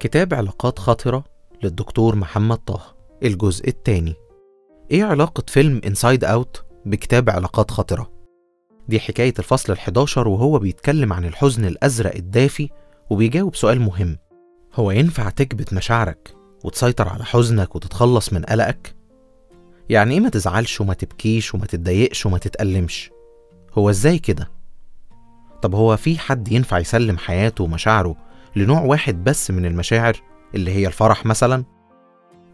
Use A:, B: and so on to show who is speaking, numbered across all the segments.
A: كتاب علاقات خطرة للدكتور محمد طه الجزء الثاني إيه علاقة فيلم Inside Out بكتاب علاقات خطرة؟ دي حكاية الفصل ال11 وهو بيتكلم عن الحزن الأزرق الدافي وبيجاوب سؤال مهم هو ينفع تكبت مشاعرك وتسيطر على حزنك وتتخلص من قلقك؟ يعني إيه ما تزعلش وما تبكيش وما تتضايقش وما تتألمش؟ هو إزاي كده؟ طب هو في حد ينفع يسلم حياته ومشاعره لنوع واحد بس من المشاعر اللي هي الفرح مثلا؟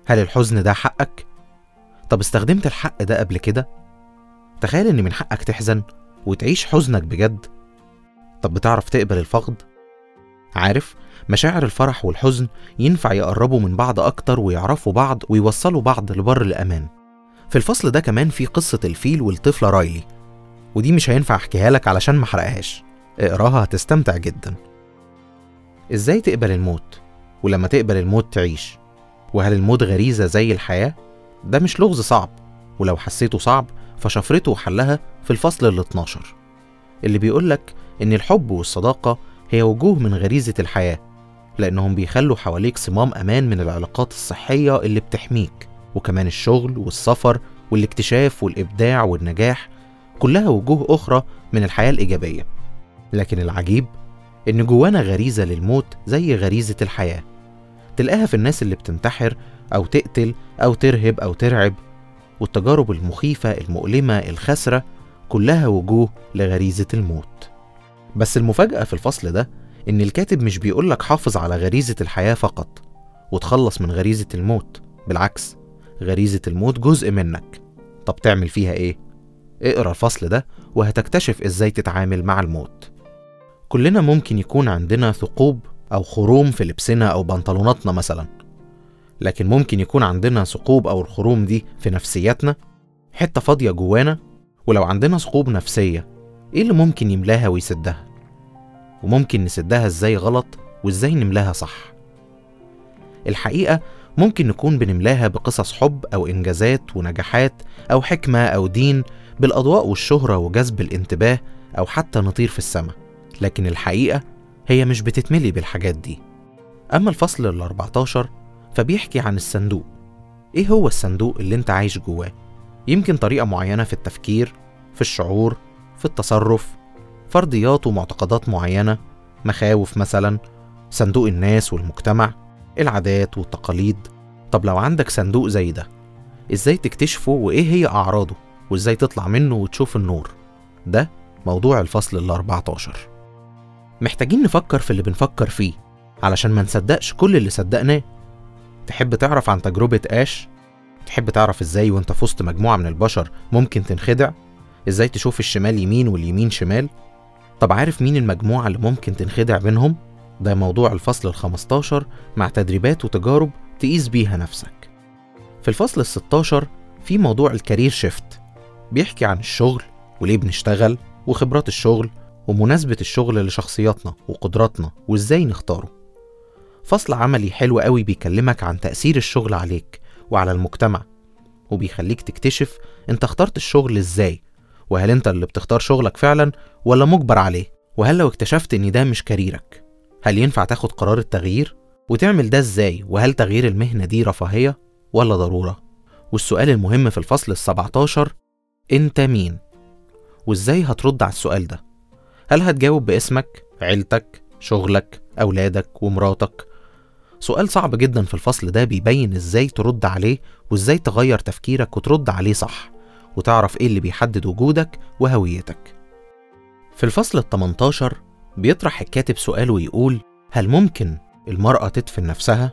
A: هل الحزن ده حقك؟ طب استخدمت الحق ده قبل كده؟ تخيل إن من حقك تحزن وتعيش حزنك بجد طب بتعرف تقبل الفقد؟ عارف مشاعر الفرح والحزن ينفع يقربوا من بعض أكتر ويعرفوا بعض ويوصلوا بعض لبر الأمان في الفصل ده كمان في قصة الفيل والطفلة رايلي ودي مش هينفع أحكيها لك علشان محرقهاش اقراها هتستمتع جدا إزاي تقبل الموت؟ ولما تقبل الموت تعيش. وهل الموت غريزة زي الحياة؟ ده مش لغز صعب. ولو حسيته صعب فشفرته وحلها في الفصل ال 12 اللي بيقولك إن الحب والصداقة هي وجوه من غريزة الحياة لأنهم بيخلوا حواليك صمام أمان من العلاقات الصحية اللي بتحميك. وكمان الشغل والسفر والاكتشاف والإبداع والنجاح كلها وجوه أخرى من الحياة الإيجابية. لكن العجيب إن جوانا غريزة للموت زي غريزة الحياة. تلاقيها في الناس اللي بتنتحر أو تقتل أو ترهب أو ترعب والتجارب المخيفة المؤلمة الخسرة كلها وجوه لغريزة الموت. بس المفاجأة في الفصل ده إن الكاتب مش بيقولك حافظ على غريزة الحياة فقط وتخلص من غريزة الموت بالعكس غريزة الموت جزء منك. طب تعمل فيها إيه؟ اقرأ الفصل ده وهتكتشف إزاي تتعامل مع الموت. كلنا ممكن يكون عندنا ثقوب أو خروم في لبسنا أو بنطلوناتنا مثلا. لكن ممكن يكون عندنا ثقوب أو الخروم دي في نفسياتنا حتة فاضية جوانا ولو عندنا ثقوب نفسية إيه اللي ممكن يملاها ويسدها؟ وممكن نسدها إزاي غلط وإزاي نملاها صح؟ الحقيقة ممكن نكون بنملاها بقصص حب أو إنجازات ونجاحات أو حكمة أو دين بالأضواء والشهرة وجذب الانتباه أو حتى نطير في السماء. لكن الحقيقة هي مش بتتملي بالحاجات دي. أما الفصل ال 14 فبيحكي عن الصندوق. إيه هو الصندوق اللي أنت عايش جواه؟ يمكن طريقة معينة في التفكير في الشعور في التصرف فرضيات ومعتقدات معينة مخاوف مثلا صندوق الناس والمجتمع العادات والتقاليد. طب لو عندك صندوق زي ده إزاي تكتشفه وإيه هي أعراضه؟ وإزاي تطلع منه وتشوف النور؟ ده موضوع الفصل ال 14 محتاجين نفكر في اللي بنفكر فيه علشان ما نصدقش كل اللي صدقناه تحب تعرف عن تجربة آش؟ تحب تعرف إزاي وأنت في وسط مجموعة من البشر ممكن تنخدع؟ إزاي تشوف الشمال يمين واليمين شمال؟ طب عارف مين المجموعة اللي ممكن تنخدع بينهم؟ ده موضوع الفصل ال 15 مع تدريبات وتجارب تقيس بيها نفسك. في الفصل ال 16 في موضوع الكارير شيفت بيحكي عن الشغل وليه بنشتغل وخبرات الشغل ومناسبة الشغل لشخصياتنا وقدراتنا وإزاي نختاره. فصل عملي حلو قوي بيكلمك عن تأثير الشغل عليك وعلى المجتمع وبيخليك تكتشف أنت اخترت الشغل إزاي وهل أنت اللي بتختار شغلك فعلا ولا مجبر عليه؟ وهل لو اكتشفت إن ده مش كاريرك هل ينفع تاخد قرار التغيير؟ وتعمل ده إزاي؟ وهل تغيير المهنة دي رفاهية ولا ضرورة؟ والسؤال المهم في الفصل السبعتاشر أنت مين؟ وإزاي هترد على السؤال ده؟ هل هتجاوب باسمك عيلتك شغلك أولادك ومراتك سؤال صعب جدا في الفصل ده بيبين إزاي ترد عليه وإزاي تغير تفكيرك وترد عليه صح وتعرف إيه اللي بيحدد وجودك وهويتك في الفصل ال 18 بيطرح الكاتب سؤال ويقول هل ممكن المرأة تدفن نفسها؟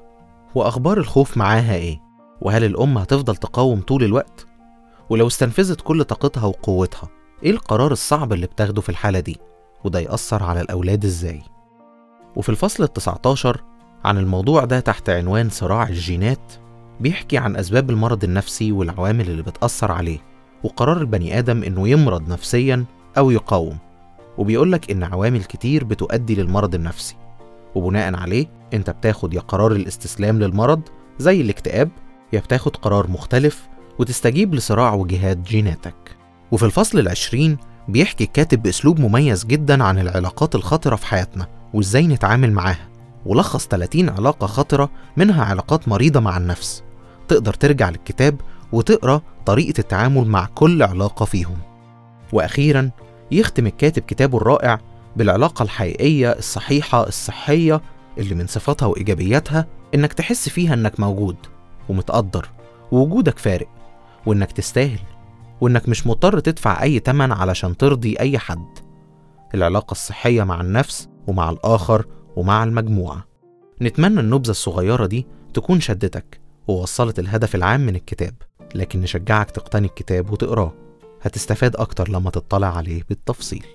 A: وأخبار الخوف معاها إيه؟ وهل الأم هتفضل تقاوم طول الوقت؟ ولو استنفذت كل طاقتها وقوتها إيه القرار الصعب اللي بتاخده في الحالة دي؟ وده يأثر على الأولاد إزاي؟ وفي الفصل ال 19 عن الموضوع ده تحت عنوان صراع الجينات بيحكي عن أسباب المرض النفسي والعوامل اللي بتأثر عليه وقرار البني آدم إنه يمرض نفسيا أو يقاوم. وبيقولك إن عوامل كتير بتؤدي للمرض النفسي. وبناء عليه أنت بتاخد يا قرار الاستسلام للمرض زي الاكتئاب يا بتاخد قرار مختلف وتستجيب لصراع وجهات جيناتك. وفي الفصل العشرين بيحكي الكاتب بأسلوب مميز جدا عن العلاقات الخطرة في حياتنا وإزاي نتعامل معاها ولخص 30 علاقة خطرة منها علاقات مريضة مع النفس. تقدر ترجع للكتاب وتقرأ طريقة التعامل مع كل علاقة فيهم. وأخيرا يختم الكاتب كتابه الرائع بالعلاقة الحقيقية الصحيحة الصحية اللي من صفاتها وإيجابياتها إنك تحس فيها إنك موجود ومتقدر ووجودك فارق وإنك تستاهل وإنك مش مضطر تدفع أي تمن علشان ترضي أي حد. العلاقة الصحية مع النفس ومع الآخر ومع المجموعة. نتمنى النبذة الصغيرة دي تكون شدتك ووصلت الهدف العام من الكتاب لكن نشجعك تقتني الكتاب وتقراه. هتستفاد أكتر لما تطلع عليه بالتفصيل.